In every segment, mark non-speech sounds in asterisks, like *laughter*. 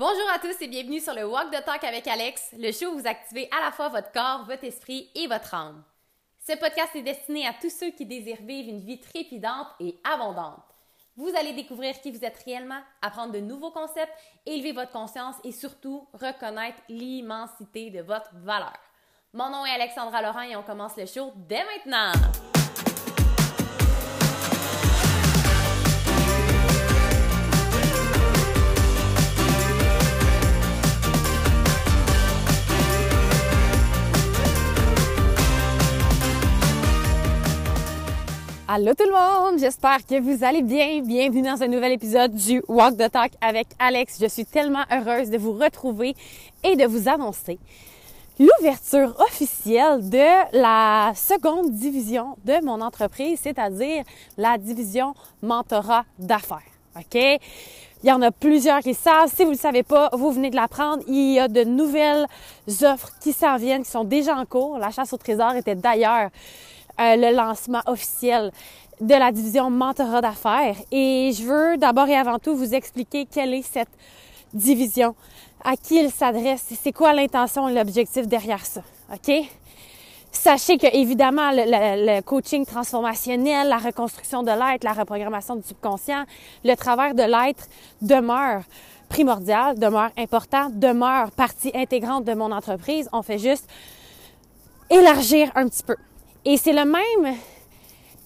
Bonjour à tous et bienvenue sur le Walk the Talk avec Alex, le show où vous activez à la fois votre corps, votre esprit et votre âme. Ce podcast est destiné à tous ceux qui désirent vivre une vie trépidante et abondante. Vous allez découvrir qui vous êtes réellement, apprendre de nouveaux concepts, élever votre conscience et surtout reconnaître l'immensité de votre valeur. Mon nom est Alexandra Laurent et on commence le show dès maintenant. Allô tout le monde, j'espère que vous allez bien. Bienvenue dans un nouvel épisode du Walk the Talk avec Alex. Je suis tellement heureuse de vous retrouver et de vous annoncer l'ouverture officielle de la seconde division de mon entreprise, c'est-à-dire la division mentorat d'affaires. OK? Il y en a plusieurs qui savent. Si vous ne le savez pas, vous venez de l'apprendre. Il y a de nouvelles offres qui s'en viennent, qui sont déjà en cours. La chasse au trésor était d'ailleurs euh, le lancement officiel de la division mentorat d'affaires. Et je veux d'abord et avant tout vous expliquer quelle est cette division, à qui elle s'adresse, c'est quoi l'intention et l'objectif derrière ça. OK? Sachez que évidemment le, le, coaching transformationnel, la reconstruction de l'être, la reprogrammation du subconscient, le travers de l'être demeure primordial, demeure important, demeure partie intégrante de mon entreprise. On fait juste élargir un petit peu. Et c'est le même,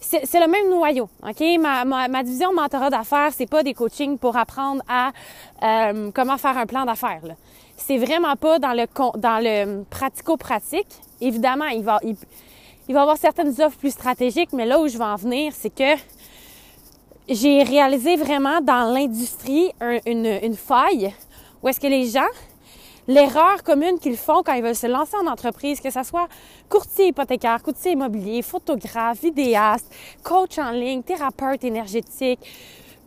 c'est le même noyau, ok? Ma, ma, ma division mentorat d'affaires, c'est pas des coachings pour apprendre à euh, comment faire un plan d'affaires. C'est vraiment pas dans le dans le pratico-pratique. Évidemment, il va il, il va avoir certaines offres plus stratégiques, mais là où je vais en venir, c'est que j'ai réalisé vraiment dans l'industrie une faille où est-ce que les gens l'erreur commune qu'ils font quand ils veulent se lancer en entreprise, que ce soit courtier hypothécaire, courtier immobilier, photographe, vidéaste, coach en ligne, thérapeute énergétique,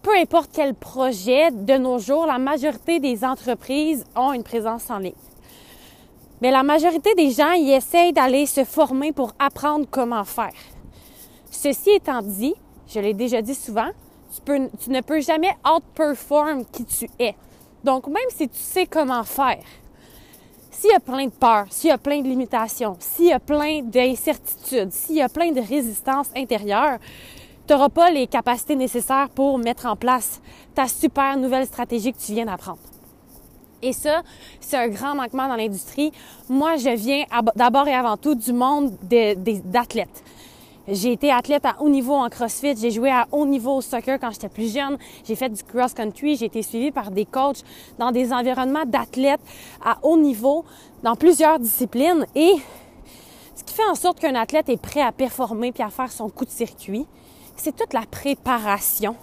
peu importe quel projet, de nos jours, la majorité des entreprises ont une présence en ligne. Mais la majorité des gens y essayent d'aller se former pour apprendre comment faire. Ceci étant dit, je l'ai déjà dit souvent, tu, tu ne peux jamais outperform qui tu es. Donc, même si tu sais comment faire, s'il y a plein de peurs, s'il y a plein de limitations, s'il y a plein d'incertitudes, s'il y a plein de résistances intérieures, tu n'auras pas les capacités nécessaires pour mettre en place ta super nouvelle stratégie que tu viens d'apprendre. Et ça, c'est un grand manquement dans l'industrie. Moi, je viens d'abord et avant tout du monde d'athlètes. J'ai été athlète à haut niveau en CrossFit, j'ai joué à haut niveau au soccer quand j'étais plus jeune, j'ai fait du cross-country, j'ai été suivie par des coachs dans des environnements d'athlètes à haut niveau dans plusieurs disciplines et ce qui fait en sorte qu'un athlète est prêt à performer puis à faire son coup de circuit, c'est toute la préparation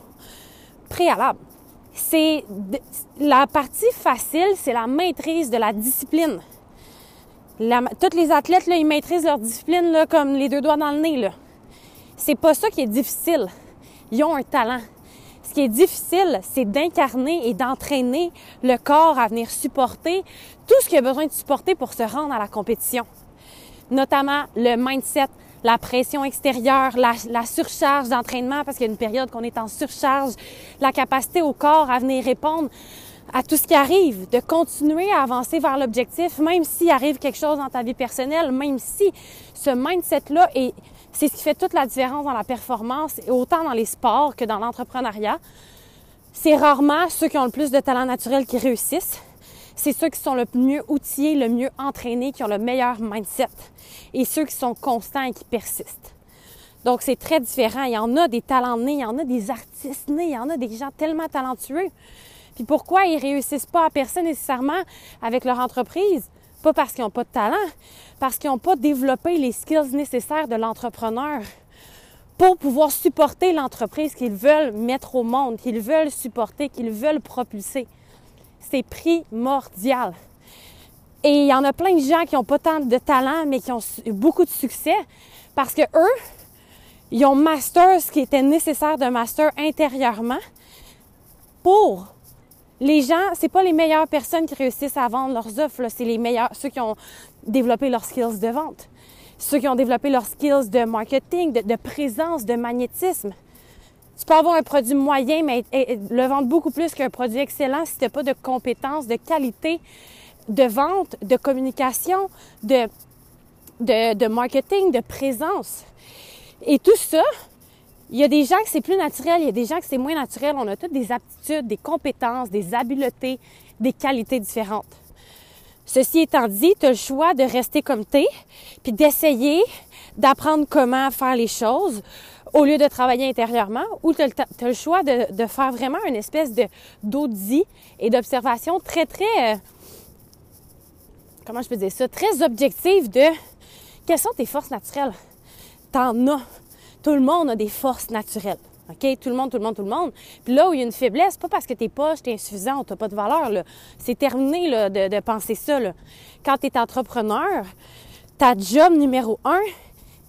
préalable. C'est la partie facile, c'est la maîtrise de la discipline. toutes les athlètes là, ils maîtrisent leur discipline là, comme les deux doigts dans le nez là. C'est pas ça qui est difficile. Ils ont un talent. Ce qui est difficile, c'est d'incarner et d'entraîner le corps à venir supporter tout ce qu'il a besoin de supporter pour se rendre à la compétition. Notamment le mindset, la pression extérieure, la, surcharge d'entraînement, parce qu'il y a une période qu'on est en surcharge, la capacité au corps à venir répondre à tout ce qui arrive, de continuer à avancer vers l'objectif, même s'il arrive quelque chose dans ta vie personnelle, même si ce mindset-là est c'est ce qui fait toute la différence dans la performance, autant dans les sports que dans l'entrepreneuriat. C'est rarement ceux qui ont le plus de talent naturel qui réussissent. C'est ceux qui sont le mieux outillés, le mieux entraînés, qui ont le meilleur mindset. Et ceux qui sont constants et qui persistent. Donc, c'est très différent. Il y en a des talents nés, il y en a des artistes nés, il y en a des gens tellement talentueux. Puis pourquoi ils réussissent pas à percer nécessairement avec leur entreprise? Pas parce qu'ils n'ont pas de talent, parce qu'ils n'ont pas développé les skills nécessaires de l'entrepreneur pour pouvoir supporter l'entreprise qu'ils veulent mettre au monde, qu'ils veulent supporter, qu'ils veulent propulser. C'est primordial. Et il y en a plein de gens qui n'ont pas tant de talent, mais qui ont beaucoup de succès parce que eux, ils ont master ce qui était nécessaire de master intérieurement pour les gens, c'est pas les meilleures personnes qui réussissent à vendre leurs offres, c'est les meilleurs, ceux qui ont développé leurs skills de vente, ceux qui ont développé leurs skills de marketing, de, présence, de magnétisme. Tu peux avoir un produit moyen, mais le vendre beaucoup plus qu'un produit excellent si tu n'as pas de compétences, de qualité, de vente, de communication, de, de, de marketing, de présence. Et tout ça, il y a des gens que c'est plus naturel, il y a des gens que c'est moins naturel. On a toutes des aptitudes, des compétences, des habiletés, des qualités différentes. Ceci étant dit, tu as le choix de rester comme tu es, puis d'essayer d'apprendre comment faire les choses au lieu de travailler intérieurement, ou tu as, le choix de, faire vraiment une espèce d'audit et d'observation très, très... Euh, comment je peux dire ça? Très objective de quelles sont tes forces naturelles? T'en as. Tout le monde a des forces naturelles. OK? Tout le monde, tout le monde, tout le monde. Puis là où il y a une faiblesse, pas parce que t'es poche, t'es insuffisant, t'as pas de valeur, là. C'est terminé, là, de, penser ça, là. Quand t'es entrepreneur, ta job numéro un,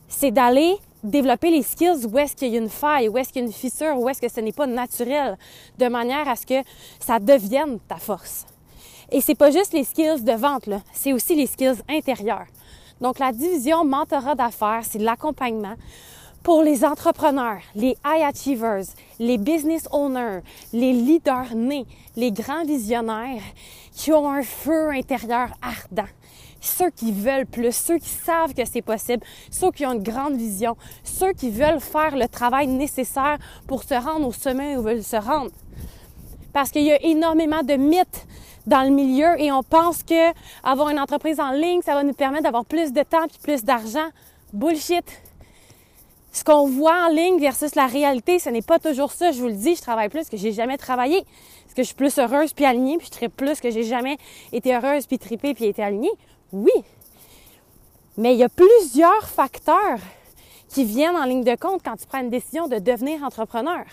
c'est d'aller développer les skills où est-ce qu'il y a une faille, où est-ce qu'il y a une fissure, où est-ce que ce n'est pas naturel, de manière à ce que ça devienne ta force. Et c'est pas juste les skills de vente, là. C'est aussi les skills intérieurs. Donc, la division mentorat d'affaires, c'est l'accompagnement pour les entrepreneurs, les high achievers, les business owners, les leaders nés, les grands visionnaires qui ont un feu intérieur ardent, ceux qui veulent plus, ceux qui savent que c'est possible, ceux qui ont une grande vision, ceux qui veulent faire le travail nécessaire pour se rendre au sommet où ils veulent se rendre. Parce qu'il y a énormément de mythes dans le milieu et on pense que avoir une entreprise en ligne, ça va nous permettre d'avoir plus de temps et plus d'argent. Bullshit ce qu'on voit en ligne versus la réalité, ce n'est pas toujours ça. Je vous le dis, je travaille plus que j'ai jamais travaillé. Est-ce que je suis plus heureuse puis alignée, puis je tripe plus que j'ai jamais été heureuse puis tripée puis été alignée? Oui. Mais il y a plusieurs facteurs qui viennent en ligne de compte quand tu prends une décision de devenir entrepreneur.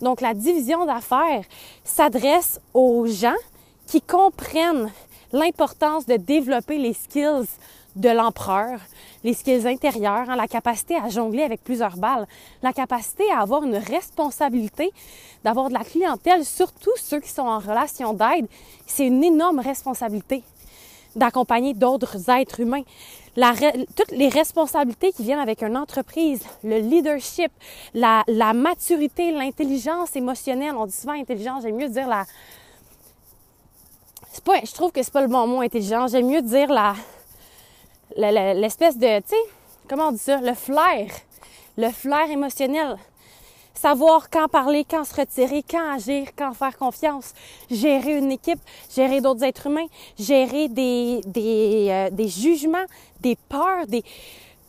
Donc, la division d'affaires s'adresse aux gens qui comprennent l'importance de développer les skills de l'empereur, les skills intérieurs, hein, la capacité à jongler avec plusieurs balles, la capacité à avoir une responsabilité, d'avoir de la clientèle, surtout ceux qui sont en relation d'aide, c'est une énorme responsabilité d'accompagner d'autres êtres humains. toutes les responsabilités qui viennent avec une entreprise, le leadership, la, maturité, l'intelligence émotionnelle. On dit souvent intelligence, j'aime mieux dire la... Pas, je trouve que c'est pas le bon mot intelligence. J'aime mieux dire la, l'espèce de, tu sais, comment on dit ça, le flair, le flair émotionnel. Savoir quand parler, quand se retirer, quand agir, quand faire confiance, gérer une équipe, gérer d'autres êtres humains, gérer des, des, euh, des jugements, des peurs, des...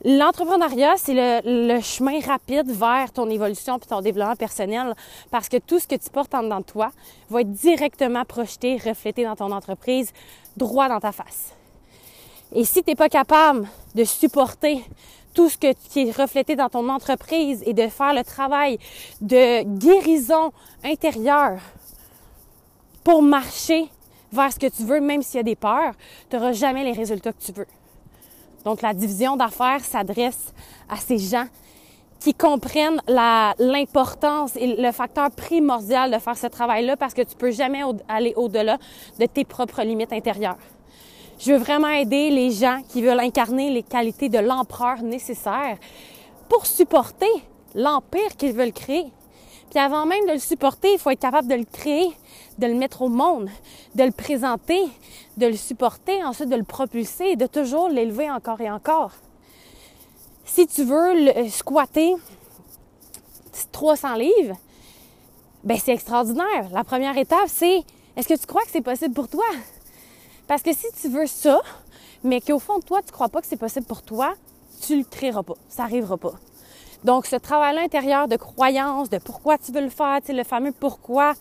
L'entrepreneuriat, c'est le, le, chemin rapide vers ton évolution puis ton développement personnel parce que tout ce que tu portes en dedans de toi va être directement projeté, reflété dans ton entreprise, droit dans ta face. Et si tu n'es pas capable de supporter tout ce que, qui est reflété dans ton entreprise et de faire le travail de guérison intérieure pour marcher vers ce que tu veux, même s'il y a des peurs, tu n'auras jamais les résultats que tu veux. Donc, la division d'affaires s'adresse à ces gens qui comprennent l'importance et le facteur primordial de faire ce travail-là parce que tu peux jamais aller au-delà de tes propres limites intérieures. Je veux vraiment aider les gens qui veulent incarner les qualités de l'empereur nécessaires pour supporter l'empire qu'ils veulent créer. Puis avant même de le supporter, il faut être capable de le créer, de le mettre au monde, de le présenter, de le supporter, ensuite de le propulser et de toujours l'élever encore et encore. Si tu veux le squatter 300 livres, ben c'est extraordinaire. La première étape, c'est est-ce que tu crois que c'est possible pour toi? Parce que si tu veux ça, mais qu'au fond de toi, tu crois pas que c'est possible pour toi, tu le créeras pas. Ça n'arrivera pas. Donc, ce travail à l'intérieur de croyance, de pourquoi tu veux le faire, tu sais, le fameux pourquoi,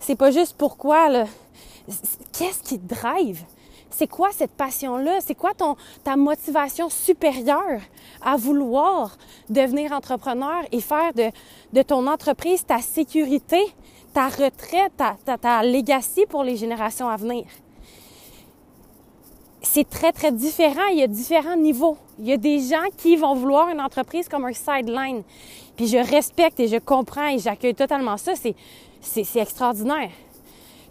c'est pas juste pourquoi, Qu'est-ce qui te drive? C'est quoi cette passion-là? C'est quoi ton, ta motivation supérieure à vouloir devenir entrepreneur et faire de, ton entreprise ta sécurité, ta retraite, ta, ta, ta legacy pour les générations à venir? C'est très, très différent. Il y a différents niveaux. Il y a des gens qui vont vouloir une entreprise comme un sideline. Puis je respecte et je comprends et j'accueille totalement ça. C'est, extraordinaire.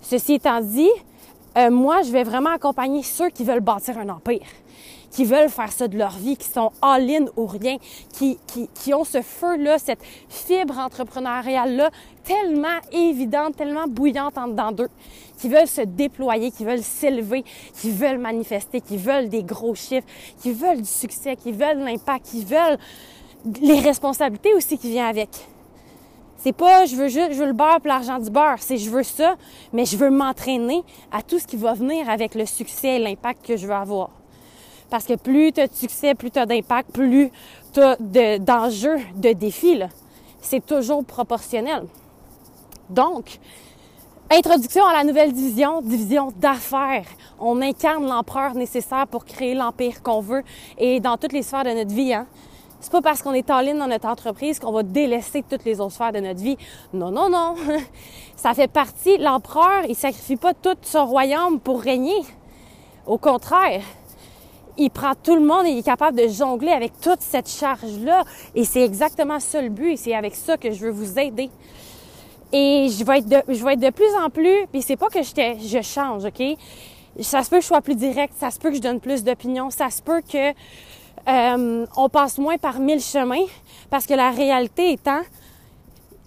Ceci étant dit, euh, moi, je vais vraiment accompagner ceux qui veulent bâtir un empire, qui veulent faire ça de leur vie, qui sont all-in ou rien, qui, qui, qui ont ce feu-là, cette fibre entrepreneuriale-là tellement évidente, tellement bouillante en dedans d'eux, qui veulent se déployer, qui veulent s'élever, qui veulent manifester, qui veulent des gros chiffres, qui veulent du succès, qui veulent l'impact, qui veulent les responsabilités aussi qui viennent avec. C'est pas je veux juste je veux le beurre pour l'argent du beurre, c'est je veux ça, mais je veux m'entraîner à tout ce qui va venir avec le succès et l'impact que je veux avoir. Parce que plus tu as de succès, plus tu as d'impact, plus tu as d'enjeux, de, défis. C'est toujours proportionnel. Donc, introduction à la nouvelle division, division d'affaires. On incarne l'empereur nécessaire pour créer l'empire qu'on veut et dans toutes les sphères de notre vie. Hein? C'est pas parce qu'on est en ligne dans notre entreprise qu'on va délaisser toutes les autres sphères de notre vie. Non, non, non. *laughs* Ça fait partie. L'empereur, il sacrifie pas tout son royaume pour régner. Au contraire, il prend tout le monde et il est capable de jongler avec toute cette charge-là. Et c'est exactement ça le but. Et c'est avec ça que je veux vous aider. Et je vais être de, plus en plus, puis c'est pas que je, change, OK? Ça se peut que je sois plus direct, ça se peut que je donne plus d'opinion, ça se peut que euh, on passe moins par mille chemins parce que la réalité étant,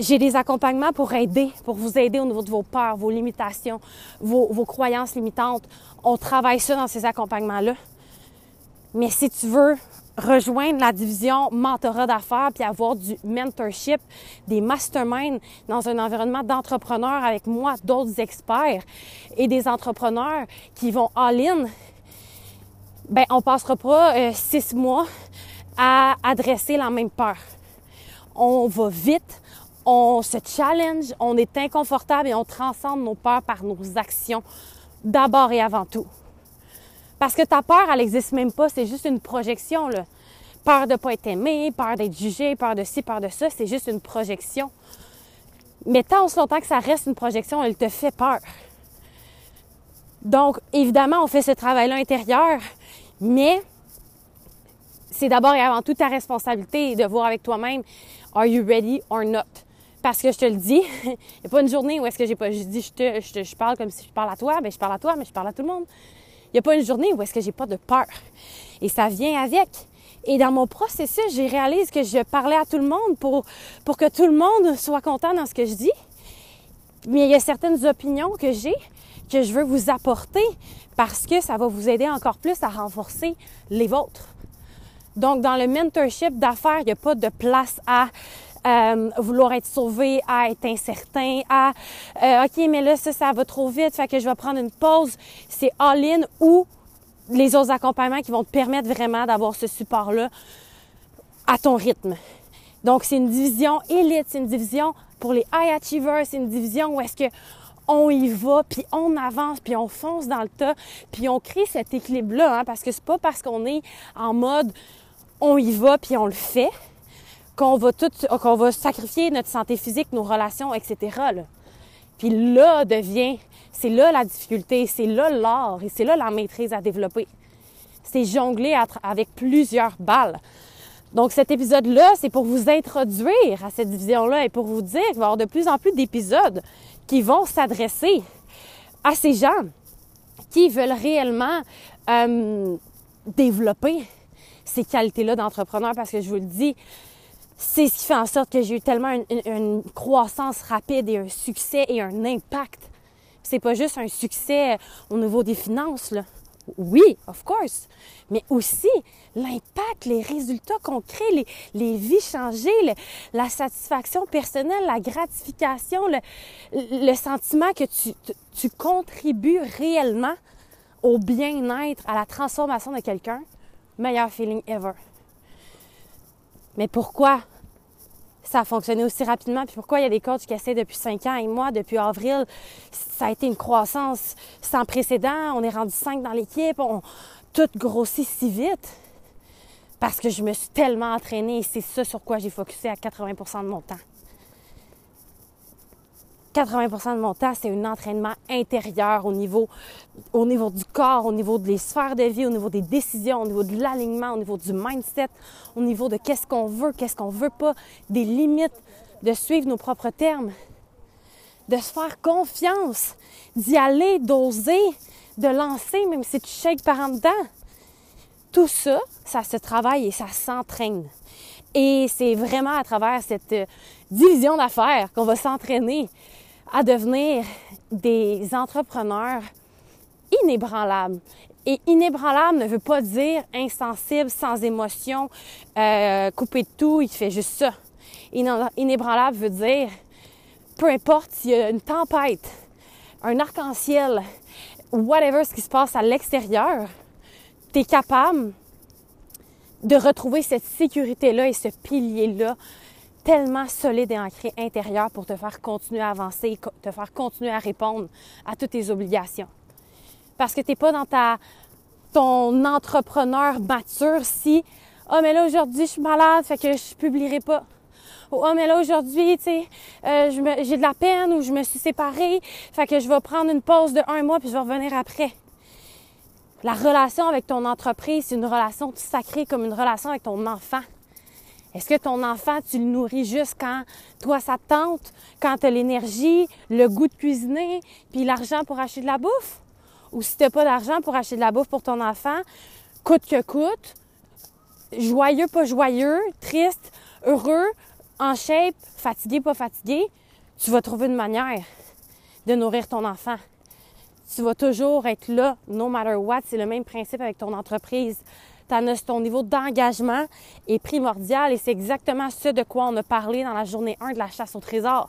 j'ai des accompagnements pour aider, pour vous aider au niveau de vos peurs, vos limitations, vos, vos croyances limitantes. On travaille ça dans ces accompagnements-là. Mais si tu veux rejoindre la division mentorat d'affaires puis avoir du mentorship, des masterminds dans un environnement d'entrepreneurs avec moi, d'autres experts et des entrepreneurs qui vont all-in ben on passera pas euh, six mois à adresser la même peur. On va vite, on se challenge, on est inconfortable et on transcende nos peurs par nos actions d'abord et avant tout. Parce que ta peur, elle n'existe même pas, c'est juste une projection. Peur de ne pas être aimé, peur d'être jugé, peur de ci, peur de ça, c'est juste une projection. Mais tant que ça reste une projection, elle te fait peur. Donc, évidemment, on fait ce travail-là intérieur, mais c'est d'abord et avant tout ta responsabilité de voir avec toi-même, are you ready or not? Parce que je te le dis, *laughs* il n'y a pas une journée où est-ce que j'ai pas, je dis, je, te, je, je, parle comme si je parle à toi, ben je parle à toi, mais je parle à tout le monde. Il n'y a pas une journée où est-ce que j'ai pas de peur. Et ça vient avec. Et dans mon processus, j'ai réalisé que je parlais à tout le monde pour, pour que tout le monde soit content dans ce que je dis. Mais il y a certaines opinions que j'ai que je veux vous apporter parce que ça va vous aider encore plus à renforcer les vôtres. Donc, dans le mentorship d'affaires, il n'y a pas de place à euh, vouloir être sauvé, à être incertain, à euh, OK, mais là, ça, ça va trop vite, fait que je vais prendre une pause. C'est all-in ou les autres accompagnements qui vont te permettre vraiment d'avoir ce support-là à ton rythme. Donc, c'est une division élite, c'est une division pour les high achievers, c'est une division où est-ce que on y va, puis on avance, puis on fonce dans le tas, puis on crée cet équilibre-là, hein, parce que c'est pas parce qu'on est en mode on y va, puis on le fait, qu'on va tout, qu'on va sacrifier notre santé physique, nos relations, etc. Puis là devient, c'est là la difficulté, c'est là l'art, et c'est là la maîtrise à développer. C'est jongler avec plusieurs balles. Donc cet épisode-là, c'est pour vous introduire à cette division-là et pour vous dire qu'il va y avoir de plus en plus d'épisodes qui vont s'adresser à ces gens qui veulent réellement euh, développer ces qualités-là d'entrepreneur parce que je vous le dis, c'est ce qui fait en sorte que j'ai eu tellement une, croissance rapide et un succès et un impact. C'est pas juste un succès au niveau des finances, oui, of course, mais aussi l'impact, les résultats qu'on crée, les, vies changées, la satisfaction personnelle, la gratification, le, le sentiment que tu, tu contribues réellement au bien-être, à la transformation de quelqu'un, meilleur feeling ever. Mais pourquoi ça a fonctionné aussi rapidement? Puis pourquoi il y a des coachs qui essaient depuis cinq ans et moi, depuis avril, ça a été une croissance sans précédent. On est rendu cinq dans l'équipe. On tout grossit si vite. Parce que je me suis tellement entraînée et c'est ça sur quoi j'ai focusé à 80% de mon temps. 80% de mon temps, c'est un entraînement intérieur au niveau, au niveau du corps, au niveau des sphères de vie, au niveau des décisions, au niveau de l'alignement, au niveau du mindset, au niveau de qu'est-ce qu'on veut, qu'est-ce qu'on veut pas, des limites, de suivre nos propres termes, de se faire confiance, d'y aller, d'oser, de lancer, même si tu shakes par en dedans. tout ça, ça se travaille et ça s'entraîne. Et c'est vraiment à travers cette euh, division d'affaires qu'on va s'entraîner à devenir des entrepreneurs inébranlables. Et inébranlable ne veut pas dire insensible, sans émotion, euh, coupé de tout, il fait juste ça. Inébranlable veut dire, peu importe s'il y a une tempête, un arc-en-ciel, whatever ce qui se passe à l'extérieur, tu es capable de retrouver cette sécurité-là et ce pilier-là tellement solide et ancré intérieur pour te faire continuer à avancer, te faire continuer à répondre à toutes tes obligations. Parce que tu n'es pas dans ta, ton entrepreneur mature si « oh, mais là, aujourd'hui, je suis malade, fait que je publierai pas. » Ou « oh, mais là, aujourd'hui, tu sais, euh, j'ai de la peine ou je me suis séparée, fait que je vais prendre une pause de un mois puis je vais revenir après. » La relation avec ton entreprise, c'est une relation sacrée comme une relation avec ton enfant. Est-ce que ton enfant, tu le nourris juste quand toi, ça te tente, quand tu as l'énergie, le goût de cuisiner, puis l'argent pour acheter de la bouffe? Ou si tu n'as pas d'argent pour acheter de la bouffe pour ton enfant, coûte que coûte, joyeux, pas joyeux, triste, heureux, en shape, fatigué, pas fatigué, tu vas trouver une manière de nourrir ton enfant. Tu vas toujours être là, no matter what. C'est le même principe avec ton entreprise. Ton niveau d'engagement est primordial et c'est exactement ce de quoi on a parlé dans la journée 1 de la chasse au trésor.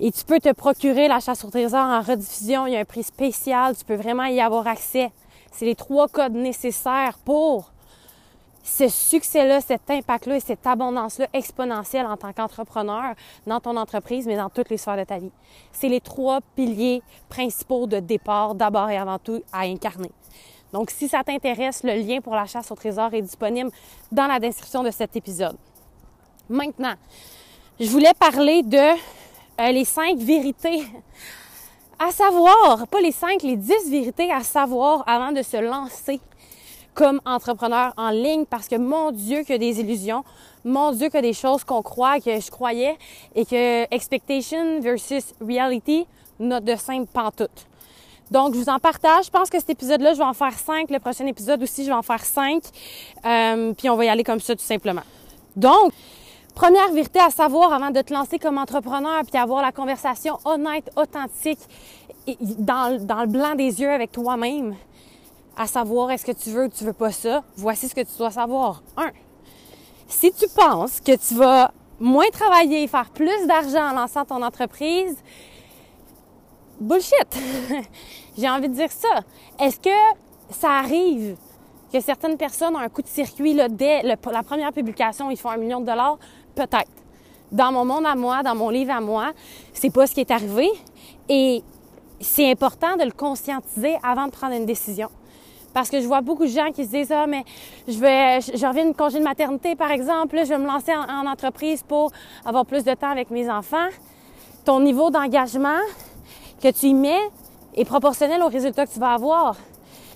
Et tu peux te procurer la chasse au trésor en rediffusion. Il y a un prix spécial. Tu peux vraiment y avoir accès. C'est les trois codes nécessaires pour ce succès-là, cet impact-là et cette abondance-là exponentielle en tant qu'entrepreneur dans ton entreprise, mais dans toutes les sphères de ta vie. C'est les trois piliers principaux de départ, d'abord et avant tout, à incarner. Donc, si ça t'intéresse, le lien pour la chasse au trésor est disponible dans la description de cet épisode. Maintenant, je voulais parler de euh, les cinq vérités à savoir, pas les cinq, les dix vérités à savoir avant de se lancer comme entrepreneur en ligne parce que mon Dieu que des illusions, mon Dieu que des choses qu'on croit, que je croyais et que expectation versus reality, not de simple pantoute. Donc, je vous en partage. Je pense que cet épisode-là, je vais en faire cinq. Le prochain épisode aussi, je vais en faire cinq. Euh, puis on va y aller comme ça, tout simplement. Donc, première vérité à savoir avant de te lancer comme entrepreneur, puis avoir la conversation honnête, authentique, dans, le blanc des yeux avec toi-même, à savoir est-ce que tu veux ou tu veux pas ça, voici ce que tu dois savoir. Un, si tu penses que tu vas moins travailler, faire plus d'argent en lançant ton entreprise, bullshit. *laughs* J'ai envie de dire ça. Est-ce que ça arrive que certaines personnes ont un coup de circuit là, dès la première publication, ils font un million de dollars? Peut-être. Dans mon monde à moi, dans mon livre à moi, c'est pas ce qui est arrivé. Et c'est important de le conscientiser avant de prendre une décision. Parce que je vois beaucoup de gens qui se disent Ah, mais je vais, je, reviens de congé de maternité, par exemple, je vais me lancer en entreprise pour avoir plus de temps avec mes enfants. Ton niveau d'engagement, que tu y mets est proportionnel au résultat que tu vas avoir.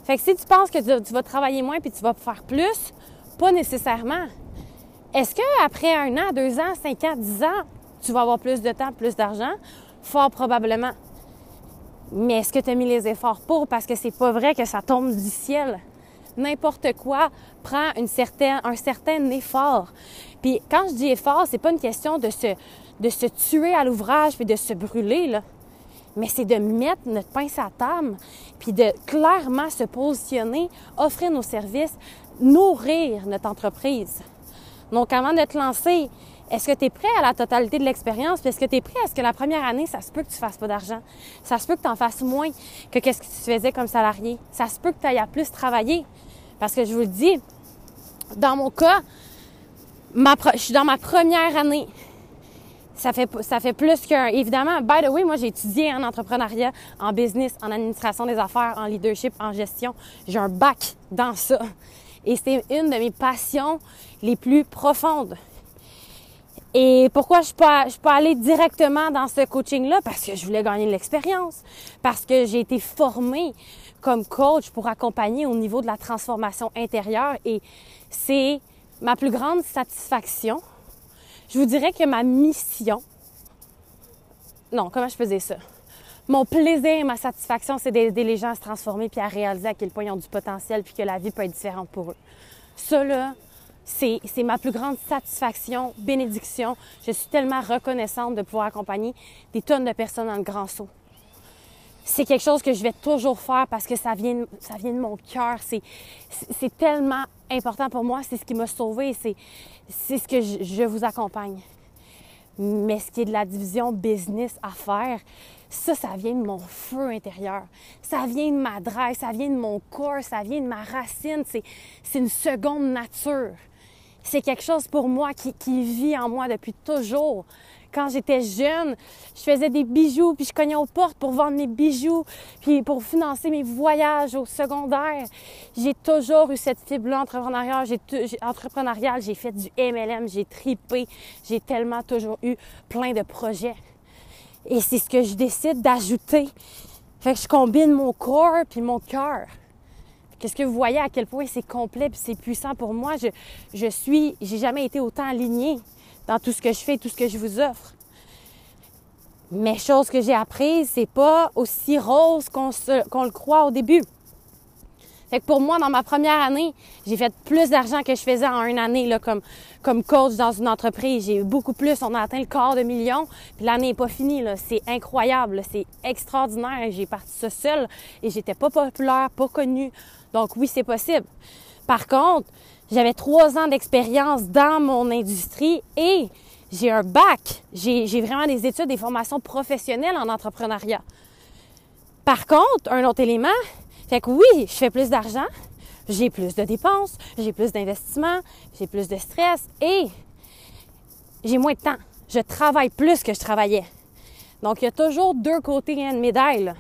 Fait que si tu penses que tu, vas travailler moins puis tu vas faire plus, pas nécessairement. Est-ce qu'après un an, deux ans, cinq ans, dix ans, tu vas avoir plus de temps, plus d'argent? Fort probablement. Mais est-ce que tu as mis les efforts pour? Parce que c'est pas vrai que ça tombe du ciel. N'importe quoi prend un certain effort. Puis quand je dis effort, c'est pas une question de se, de se tuer à l'ouvrage puis de se brûler, là mais c'est de mettre notre pince à table, puis de clairement se positionner, offrir nos services, nourrir notre entreprise. Donc, avant de te lancer, est-ce que tu es prêt à la totalité de l'expérience? Est-ce que tu es prêt à ce que la première année, ça se peut que tu fasses pas d'argent? Ça se peut que tu en fasses moins que qu'est-ce que tu faisais comme salarié? Ça se peut que tu ailles à plus travailler. Parce que je vous le dis, dans mon cas, je suis dans ma première année ça fait, ça fait plus qu'un. Évidemment, by the way, moi, j'ai étudié en entrepreneuriat, en business, en administration des affaires, en leadership, en gestion. J'ai un bac dans ça. Et c'est une de mes passions les plus profondes. Et pourquoi je peux, je peux aller directement dans ce coaching-là? Parce que je voulais gagner de l'expérience. Parce que j'ai été formée comme coach pour accompagner au niveau de la transformation intérieure. Et c'est ma plus grande satisfaction je vous dirais que ma mission, non, comment je faisais ça? mon plaisir, ma satisfaction, c'est d'aider les gens à se transformer puis à réaliser à quel point ils ont du potentiel puis que la vie peut être différente pour eux. Ça, là, c'est, ma plus grande satisfaction, bénédiction. Je suis tellement reconnaissante de pouvoir accompagner des tonnes de personnes dans le grand saut. C'est quelque chose que je vais toujours faire parce que ça vient, de mon cœur. C'est, tellement important pour moi. C'est ce qui m'a sauvé. C'est, ce que je, vous accompagne. Mais ce qui est de la division business à faire, ça, ça vient de mon feu intérieur. Ça vient de ma drive, ça vient de mon corps, ça vient de ma racine. C'est une seconde nature c'est quelque chose pour moi qui, vit en moi depuis toujours. Quand j'étais jeune, je faisais des bijoux, puis je cognais aux portes pour vendre mes bijoux, puis pour financer mes voyages au secondaire. J'ai toujours eu cette fibre-là entrepreneuriale. J'ai, j'ai fait du MLM, j'ai tripé, j'ai tellement toujours eu plein de projets. Et c'est ce que je décide d'ajouter. Fait que je combine mon corps puis mon cœur. Qu'est-ce que vous voyez à quel point c'est complet et c'est puissant pour moi? Je, je suis, j'ai jamais été autant alignée dans tout ce que je fais, tout ce que je vous offre. Mais chose que j'ai apprise, c'est pas aussi rose qu'on, le croit au début. Fait que pour moi, dans ma première année, j'ai fait plus d'argent que je faisais en une année là, comme, comme coach dans une entreprise. J'ai eu beaucoup plus. On a atteint le quart de million. Puis l'année n'est pas finie. Là. C'est incroyable. C'est extraordinaire. J'ai parti ça seule et j'étais pas populaire, pas connue. Donc oui, c'est possible. Par contre, j'avais trois ans d'expérience dans mon industrie et j'ai un bac. J'ai vraiment des études, des formations professionnelles en entrepreneuriat. Par contre, un autre élément, fait que oui, je fais plus d'argent, j'ai plus de dépenses, j'ai plus d'investissements, j'ai plus de stress et j'ai moins de temps. Je travaille plus que je travaillais. Donc, il y a toujours deux côtés d'une médaille.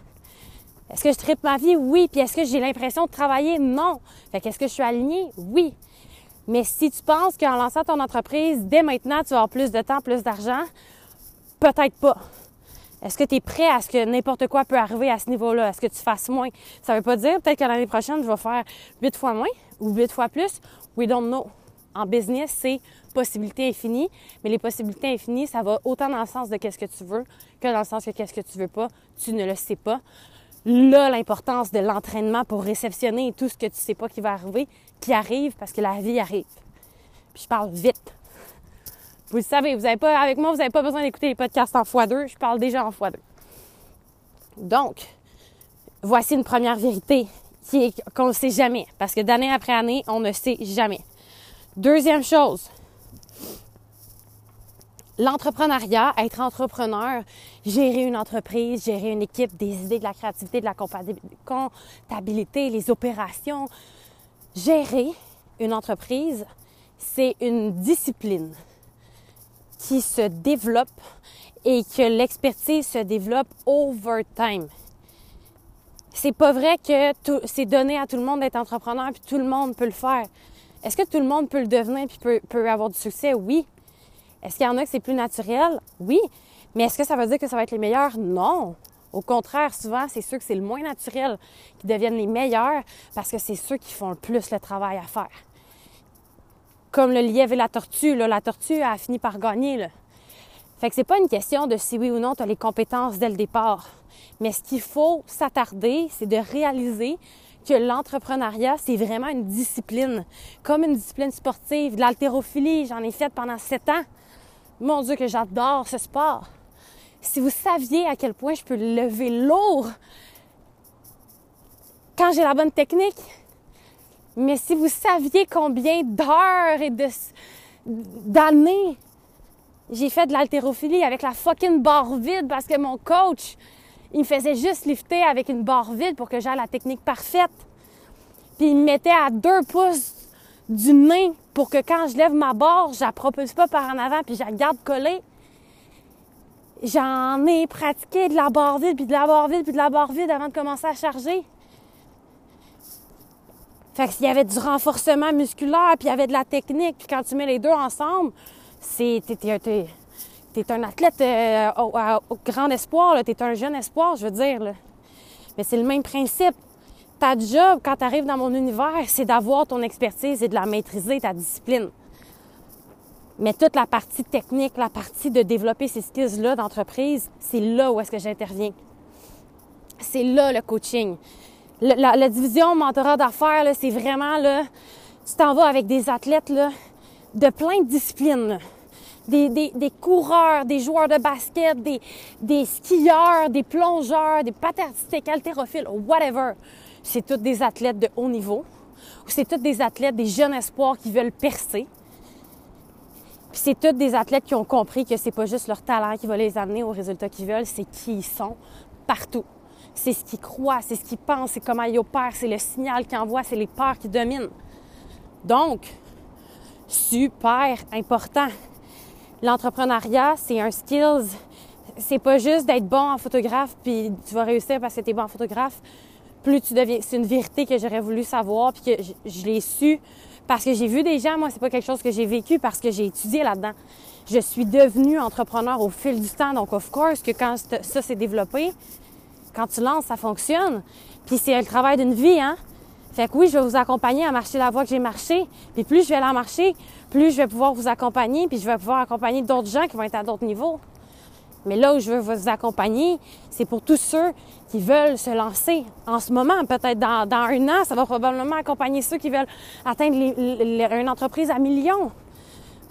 Est-ce que je tripe ma vie? Oui. Puis est-ce que j'ai l'impression de travailler? Non. Fait qu'est-ce que je suis alignée? Oui. Mais si tu penses qu'en lançant ton entreprise, dès maintenant, tu vas avoir plus de temps, plus d'argent, peut-être pas. Est-ce que tu es prêt à ce que n'importe quoi peut arriver à ce niveau-là? Est-ce que tu fasses moins? Ça veut pas dire peut-être que l'année prochaine, je vais faire huit fois moins ou huit fois plus. We don't know. En business, c'est possibilité infinie, mais les possibilités infinies, ça va autant dans le sens de qu'est-ce que tu veux que dans le sens de qu'est-ce que tu veux pas. Tu ne le sais pas là l'importance de l'entraînement pour réceptionner tout ce que tu sais pas qui va arriver, qui arrive parce que la vie arrive. Puis je parle vite. Vous le savez, vous avez pas, avec moi, vous n'avez pas besoin d'écouter les podcasts en x2, je parle déjà en x2. Donc, voici une première vérité qui est qu'on ne sait jamais, parce que d'année après année, on ne sait jamais. Deuxième chose, l'entrepreneuriat, être entrepreneur, gérer une entreprise, gérer une équipe, des idées, de la créativité, de la comptabilité, les opérations. Gérer une entreprise, c'est une discipline qui se développe et que l'expertise se développe over time. C'est pas vrai que c'est donné à tout le monde d'être entrepreneur puis tout le monde peut le faire. Est-ce que tout le monde peut le devenir puis peut, avoir du succès? Oui. Est-ce qu'il y en a que c'est plus naturel? Oui. Mais est-ce que ça veut dire que ça va être les meilleurs? Non. Au contraire, souvent, c'est ceux que c'est le moins naturel qui deviennent les meilleurs parce que c'est ceux qui font le plus le travail à faire. Comme le lièvre et la tortue, la tortue a fini par gagner. Fait que c'est pas une question de si oui ou non tu as les compétences dès le départ. Mais ce qu'il faut s'attarder, c'est de réaliser que l'entrepreneuriat, c'est vraiment une discipline, comme une discipline sportive, de l'haltérophilie, j'en ai fait pendant sept ans. Mon Dieu, que j'adore ce sport. Si vous saviez à quel point je peux lever lourd quand j'ai la bonne technique, mais si vous saviez combien d'heures et d'années j'ai fait de l'haltérophilie avec la fucking barre vide parce que mon coach, il me faisait juste lifter avec une barre vide pour que j'aie la technique parfaite. Puis il me mettait à deux pouces du main pour que quand je lève ma barre, je la propulse pas par en avant puis je la garde collée. J'en ai pratiqué de la barre vide, puis de la barre vide, puis de la barre vide avant de commencer à charger. Fait que s'il y avait du renforcement musculaire, puis il y avait de la technique, puis quand tu mets les deux ensemble, c'est t'es, un athlète euh, au, grand espoir, t'es un jeune espoir, je veux dire. Mais c'est le même principe ta job, quand tu arrives dans mon univers, c'est d'avoir ton expertise et de la maîtriser, ta discipline. Mais toute la partie technique, la partie de développer ces skills-là d'entreprise, c'est là où est-ce que j'interviens. c'est là le coaching. la, division mentorat d'affaires, c'est vraiment là, tu t'en vas avec des athlètes de plein de disciplines. Des, coureurs, des joueurs de basket, des, skieurs, des plongeurs, des paternitiques, haltérophiles, whatever. C'est tous des athlètes de haut niveau. C'est tous des athlètes, des jeunes espoirs qui veulent percer. Puis c'est tous des athlètes qui ont compris que c'est pas juste leur talent qui va les amener aux résultats qu'ils veulent, c'est qui ils sont partout. C'est ce qu'ils croient, c'est ce qu'ils pensent, c'est comment ils opèrent, c'est le signal qu'ils envoient, c'est les peurs qui dominent. Donc, super important. L'entrepreneuriat, c'est un skills. C'est pas juste d'être bon en photographe puis tu vas réussir parce que tu es bon en photographe. Plus tu deviens, c'est une vérité que j'aurais voulu savoir puis que je l'ai su parce que j'ai vu des gens, moi, c'est pas quelque chose que j'ai vécu parce que j'ai étudié là-dedans. Je suis devenue entrepreneur au fil du temps, donc of course que quand ça s'est développé, quand tu lances, ça fonctionne. Puis c'est le travail d'une vie, hein. Fait que oui, je vais vous accompagner à marcher la voie que j'ai marché. Puis plus je vais la marcher, plus je vais pouvoir vous accompagner, puis je vais pouvoir accompagner d'autres gens qui vont être à d'autres niveaux. Mais là où je veux vous accompagner, c'est pour tous ceux qui veulent se lancer en ce moment. Peut-être dans, un an, ça va probablement accompagner ceux qui veulent atteindre une entreprise à millions.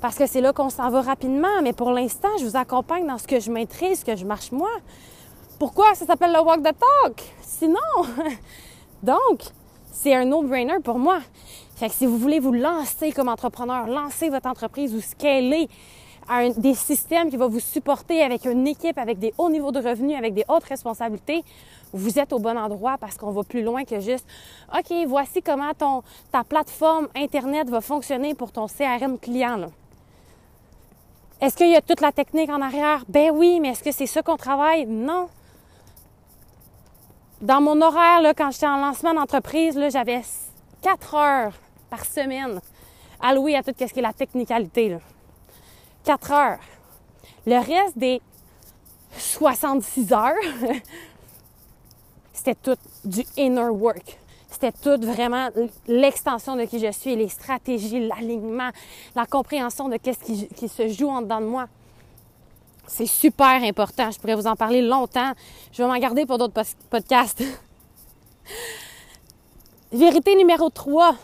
Parce que c'est là qu'on s'en va rapidement. Mais pour l'instant, je vous accompagne dans ce que je maîtrise, ce que je marche moi. Pourquoi ça s'appelle le walk the talk? Sinon, *laughs* donc, c'est un no-brainer pour moi. Fait que si vous voulez vous lancer comme entrepreneur, lancer votre entreprise ou scaler, à des systèmes qui vont vous supporter avec une équipe, avec des hauts niveaux de revenus, avec des hautes responsabilités, vous êtes au bon endroit parce qu'on va plus loin que juste OK, voici comment ta plateforme Internet va fonctionner pour ton CRM client. Est-ce qu'il y a toute la technique en arrière? Ben oui, mais est-ce que c'est ça qu'on travaille? Non. Dans mon horaire, quand j'étais en lancement d'entreprise, j'avais quatre heures par semaine allouées à tout ce qui est la technicalité. 4 heures. Le reste des 66 heures, *laughs* c'était tout du inner work. C'était tout vraiment l'extension de qui je suis, les stratégies, l'alignement, la compréhension de qu'est-ce qui, se joue en dedans de moi. C'est super important. Je pourrais vous en parler longtemps. Je vais m'en garder pour d'autres podcasts. *laughs* Vérité numéro 3.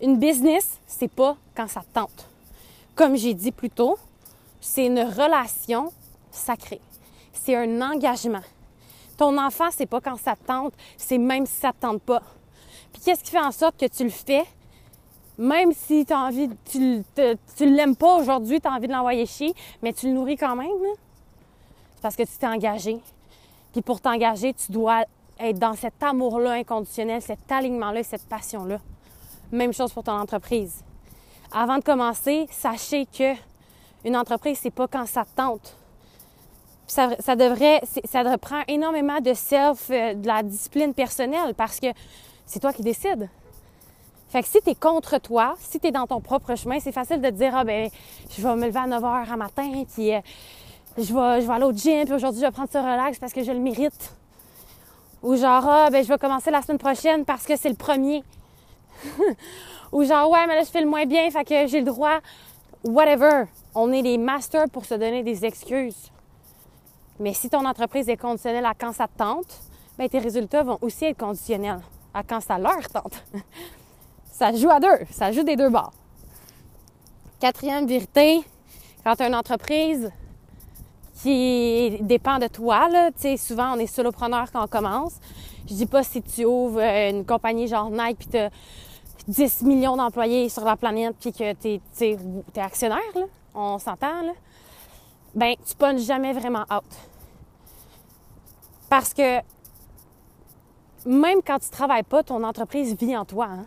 Une business, c'est pas quand ça tente. Comme j'ai dit plus tôt, c'est une relation sacrée. C'est un engagement. Ton enfant, c'est pas quand ça te tente, c'est même si ça te tente pas. Puis qu'est-ce qui fait en sorte que tu le fais, même si as envie, tu, tu l'aimes pas aujourd'hui, tu as envie de l'envoyer chier, mais tu le nourris quand même. C'est parce que tu t'es engagé. Puis pour t'engager, tu dois être dans cet amour-là inconditionnel, cet alignement-là, cette passion-là. Même chose pour ton entreprise. Avant de commencer, sachez que une entreprise, c'est pas quand ça tente. Ça, devrait, ça reprend énormément de self, euh, de la discipline personnelle parce que c'est toi qui décides. Fait que si tu es contre toi, si tu es dans ton propre chemin, c'est facile de te dire, ah ben, je vais me lever à 9 h à matin, puis euh, je, vais, je vais aller au gym, puis aujourd'hui, je vais prendre ça relax parce que je le mérite. Ou genre, ah ben, je vais commencer la semaine prochaine parce que c'est le premier. *laughs* Ou genre, ouais, mais là, je fais le moins bien, fait que j'ai le droit. Whatever. On est des masters pour se donner des excuses. Mais si ton entreprise est conditionnelle à quand ça te tente, bien, tes résultats vont aussi être conditionnels à quand ça leur tente. *laughs* ça joue à deux. Ça joue des deux bords. Quatrième vérité, quand tu as une entreprise qui dépend de toi, là, tu sais, souvent on est solopreneur quand on commence. Je dis pas si tu ouvres une compagnie genre Nike puis tu 10 millions d'employés sur la planète puis que tu es, actionnaire, on s'entend, là, ben, tu punches jamais vraiment out. Parce que même quand tu travailles pas, ton entreprise vit en toi. Hein.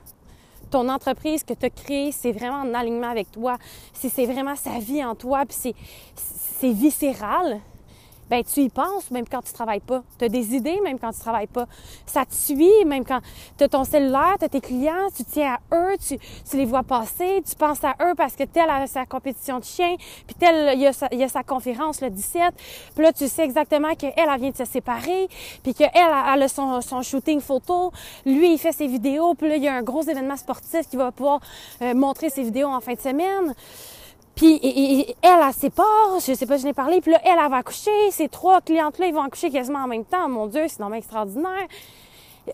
Ton entreprise que tu as créée, c'est vraiment en alignement avec toi. C'est vraiment sa vie en toi, puis c'est viscéral ben tu y penses même quand tu travailles pas. Tu as des idées même quand tu travailles pas. Ça te suit même quand tu as ton cellulaire, tu as tes clients, tu tiens à eux, tu, tu, les vois passer, tu penses à eux parce que tel a sa compétition de chien, puis tel il y, a sa, il a sa conférence le 17, puis là tu sais exactement qu'elle elle vient de se séparer, puis qu'elle elle a son, son shooting photo, lui il fait ses vidéos, puis là il y a un gros événement sportif qui va pouvoir euh, montrer ses vidéos en fin de semaine Puis elle, elle sépare, je sais pas, je l'ai parlé, puis là, elle, elle va accoucher, ces trois clientes-là, ils vont accoucher quasiment en même temps. Mon Dieu, c'est vraiment extraordinaire.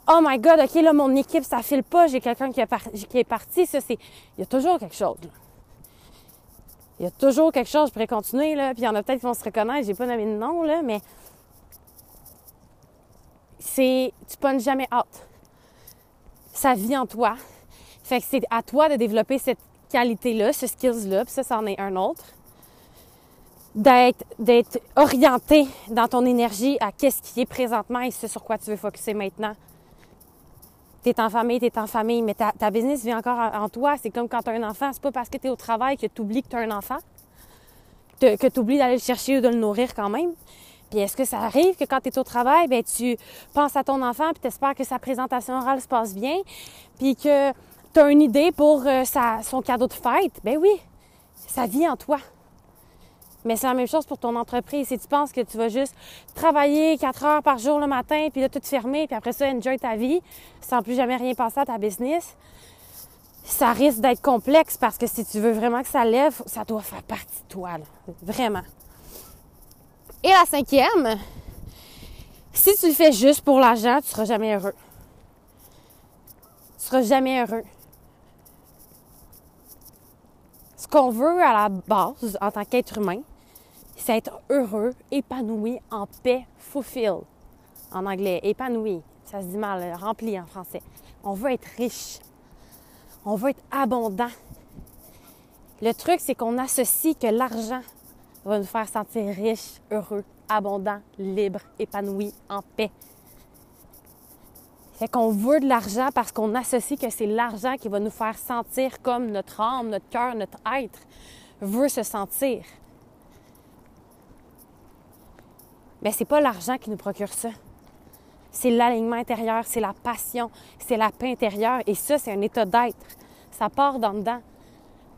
Oh my God, OK, là, mon équipe, ça file pas, j'ai quelqu'un qui, est parti. Ça, c'est... Il y a toujours quelque chose, là. Il y a toujours quelque chose, je pourrais continuer, là. Puis il y en a peut-être qui vont se reconnaître, j'ai pas nommé de nom, là, mais... C'est... Tu pognes jamais hâte. Ça vit en toi. Fait que c'est à toi de développer cette qualité-là, ce skills-là, puis ça, c'en est un autre. D'être, orienté dans ton énergie à qu'est-ce qui est présentement et ce sur quoi tu veux focuser maintenant. T'es en famille, t'es en famille, mais ta, business vit encore en, toi. C'est comme quand tu as un enfant. C'est pas parce que tu es au travail que tu oublies que tu as un enfant, que tu oublies d'aller le chercher ou de le nourrir quand même. Puis est-ce que ça arrive que quand tu es au travail, ben tu penses à ton enfant puis tu espères que sa présentation orale se passe bien, puis que tu as une idée pour euh, son cadeau de fête, ben oui, ça vit en toi. Mais c'est la même chose pour ton entreprise. Si tu penses que tu vas juste travailler quatre heures par jour le matin, puis là, tout fermer, puis après ça, enjoy ta vie, sans plus jamais rien passer à ta business, ça risque d'être complexe parce que si tu veux vraiment que ça lève, ça doit faire partie de toi, vraiment. Et la cinquième, si tu le fais juste pour l'argent, tu seras jamais heureux. Tu seras jamais heureux. Ce qu'on veut à la base en tant qu'être humain, c'est être heureux, épanoui, en paix, fulfill en anglais, épanoui. Ça se dit mal, rempli en français. On veut être riche. On veut être abondant. Le truc, c'est qu'on associe que l'argent va nous faire sentir riche, heureux, abondant, libre, épanoui, en paix. C'est qu'on veut de l'argent parce qu'on associe que c'est l'argent qui va nous faire sentir comme notre âme, notre cœur, notre être veut se sentir. Mais c'est pas l'argent qui nous procure ça. C'est l'alignement intérieur, c'est la passion, c'est la paix intérieure et ça c'est un état d'être. Ça part dans dedans.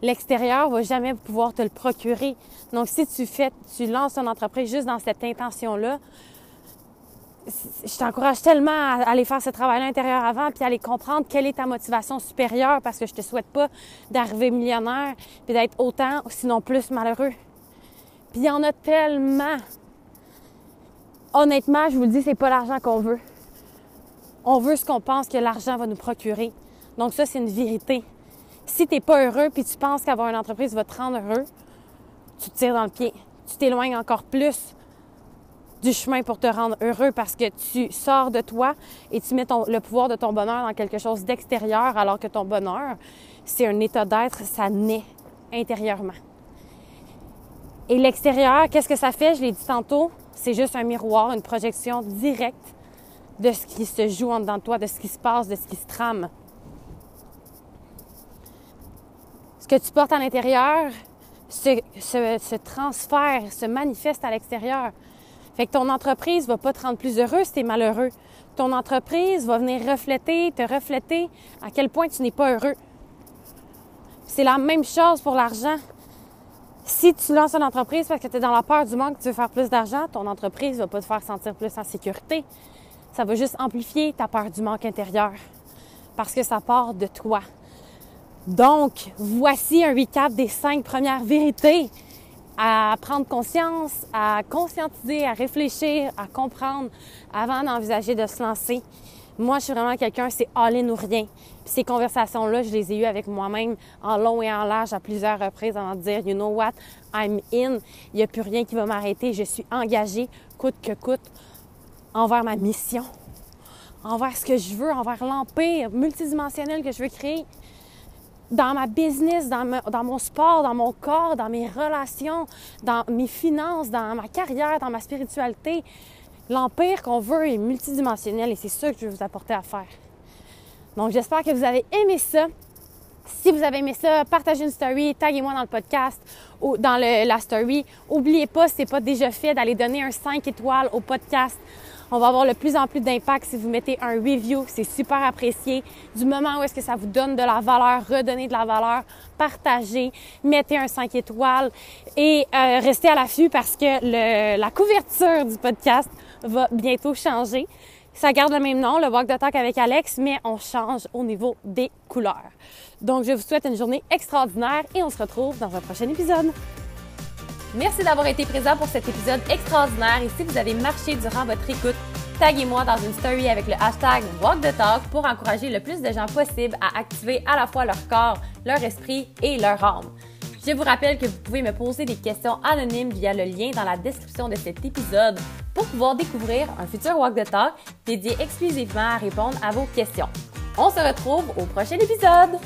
L'extérieur va jamais pouvoir te le procurer. Donc si tu fais tu lances ton entreprise juste dans cette intention là, je t'encourage tellement à aller faire ce travail à l'intérieur avant, puis à aller comprendre quelle est ta motivation supérieure, parce que je te souhaite pas d'arriver millionnaire, puis d'être autant, sinon plus malheureux. Puis il y en a tellement. Honnêtement, je vous le dis, c'est pas l'argent qu'on veut. On veut ce qu'on pense que l'argent va nous procurer. Donc ça, c'est une vérité. Si tu n'es pas heureux, puis tu penses qu'avoir une entreprise va te rendre heureux, tu te tires dans le pied. Tu t'éloignes encore plus du chemin pour te rendre heureux parce que tu sors de toi et tu mets le pouvoir de ton bonheur dans quelque chose d'extérieur alors que ton bonheur, c'est un état d'être, ça naît intérieurement. Et l'extérieur, qu'est-ce que ça fait? Je l'ai dit tantôt, c'est juste un miroir, une projection directe de ce qui se joue en dedans de toi, de ce qui se passe, de ce qui se trame. Ce que tu portes à l'intérieur se, se transfère, se manifeste à l'extérieur. Fait que ton entreprise va pas te rendre plus heureux si tu es malheureux. Ton entreprise va venir refléter, te refléter à quel point tu n'es pas heureux. C'est la même chose pour l'argent. Si tu lances une entreprise parce que tu es dans la peur du manque, tu veux faire plus d'argent, ton entreprise va pas te faire sentir plus en sécurité. Ça va juste amplifier ta peur du manque intérieur parce que ça part de toi. Donc, voici un recap des cinq premières vérités à prendre conscience, à conscientiser, à réfléchir, à comprendre avant d'envisager de se lancer. Moi, je suis vraiment quelqu'un, c'est all-in ou rien. Puis ces conversations-là, je les ai eues avec moi-même en long et en large à plusieurs reprises avant de dire, you know what, I'm in. Il n'y a plus rien qui va m'arrêter. Je suis engagée, coûte que coûte, envers ma mission, envers ce que je veux, envers l'empire multidimensionnel que je veux créer dans ma business, dans, mon sport, dans mon corps, dans mes relations, dans mes finances, dans ma carrière, dans ma spiritualité. L'empire qu'on veut est multidimensionnel et c'est ça que je vais vous apporter à faire. Donc j'espère que vous avez aimé ça. Si vous avez aimé ça, partagez une story, taguez-moi dans le podcast ou dans la story. N'oubliez pas, si ce n'est pas déjà fait, d'aller donner un 5 étoiles au podcast on va avoir de plus en plus d'impact si vous mettez un review. C'est super apprécié. Du moment où est-ce que ça vous donne de la valeur, redonnez de la valeur, partagez, mettez un 5 étoiles et euh, restez à l'affût parce que la couverture du podcast va bientôt changer. Ça garde le même nom, le Walk the Talk avec Alex, mais on change au niveau des couleurs. Donc, je vous souhaite une journée extraordinaire et on se retrouve dans un prochain épisode. Merci d'avoir été présent pour cet épisode extraordinaire et si vous avez marché durant votre écoute, taguez-moi dans une story avec le hashtag Walk the Talk pour encourager le plus de gens possible à activer à la fois leur corps, leur esprit et leur âme. Je vous rappelle que vous pouvez me poser des questions anonymes via le lien dans la description de cet épisode pour pouvoir découvrir un futur Walk the Talk dédié exclusivement à répondre à vos questions. On se retrouve au prochain épisode!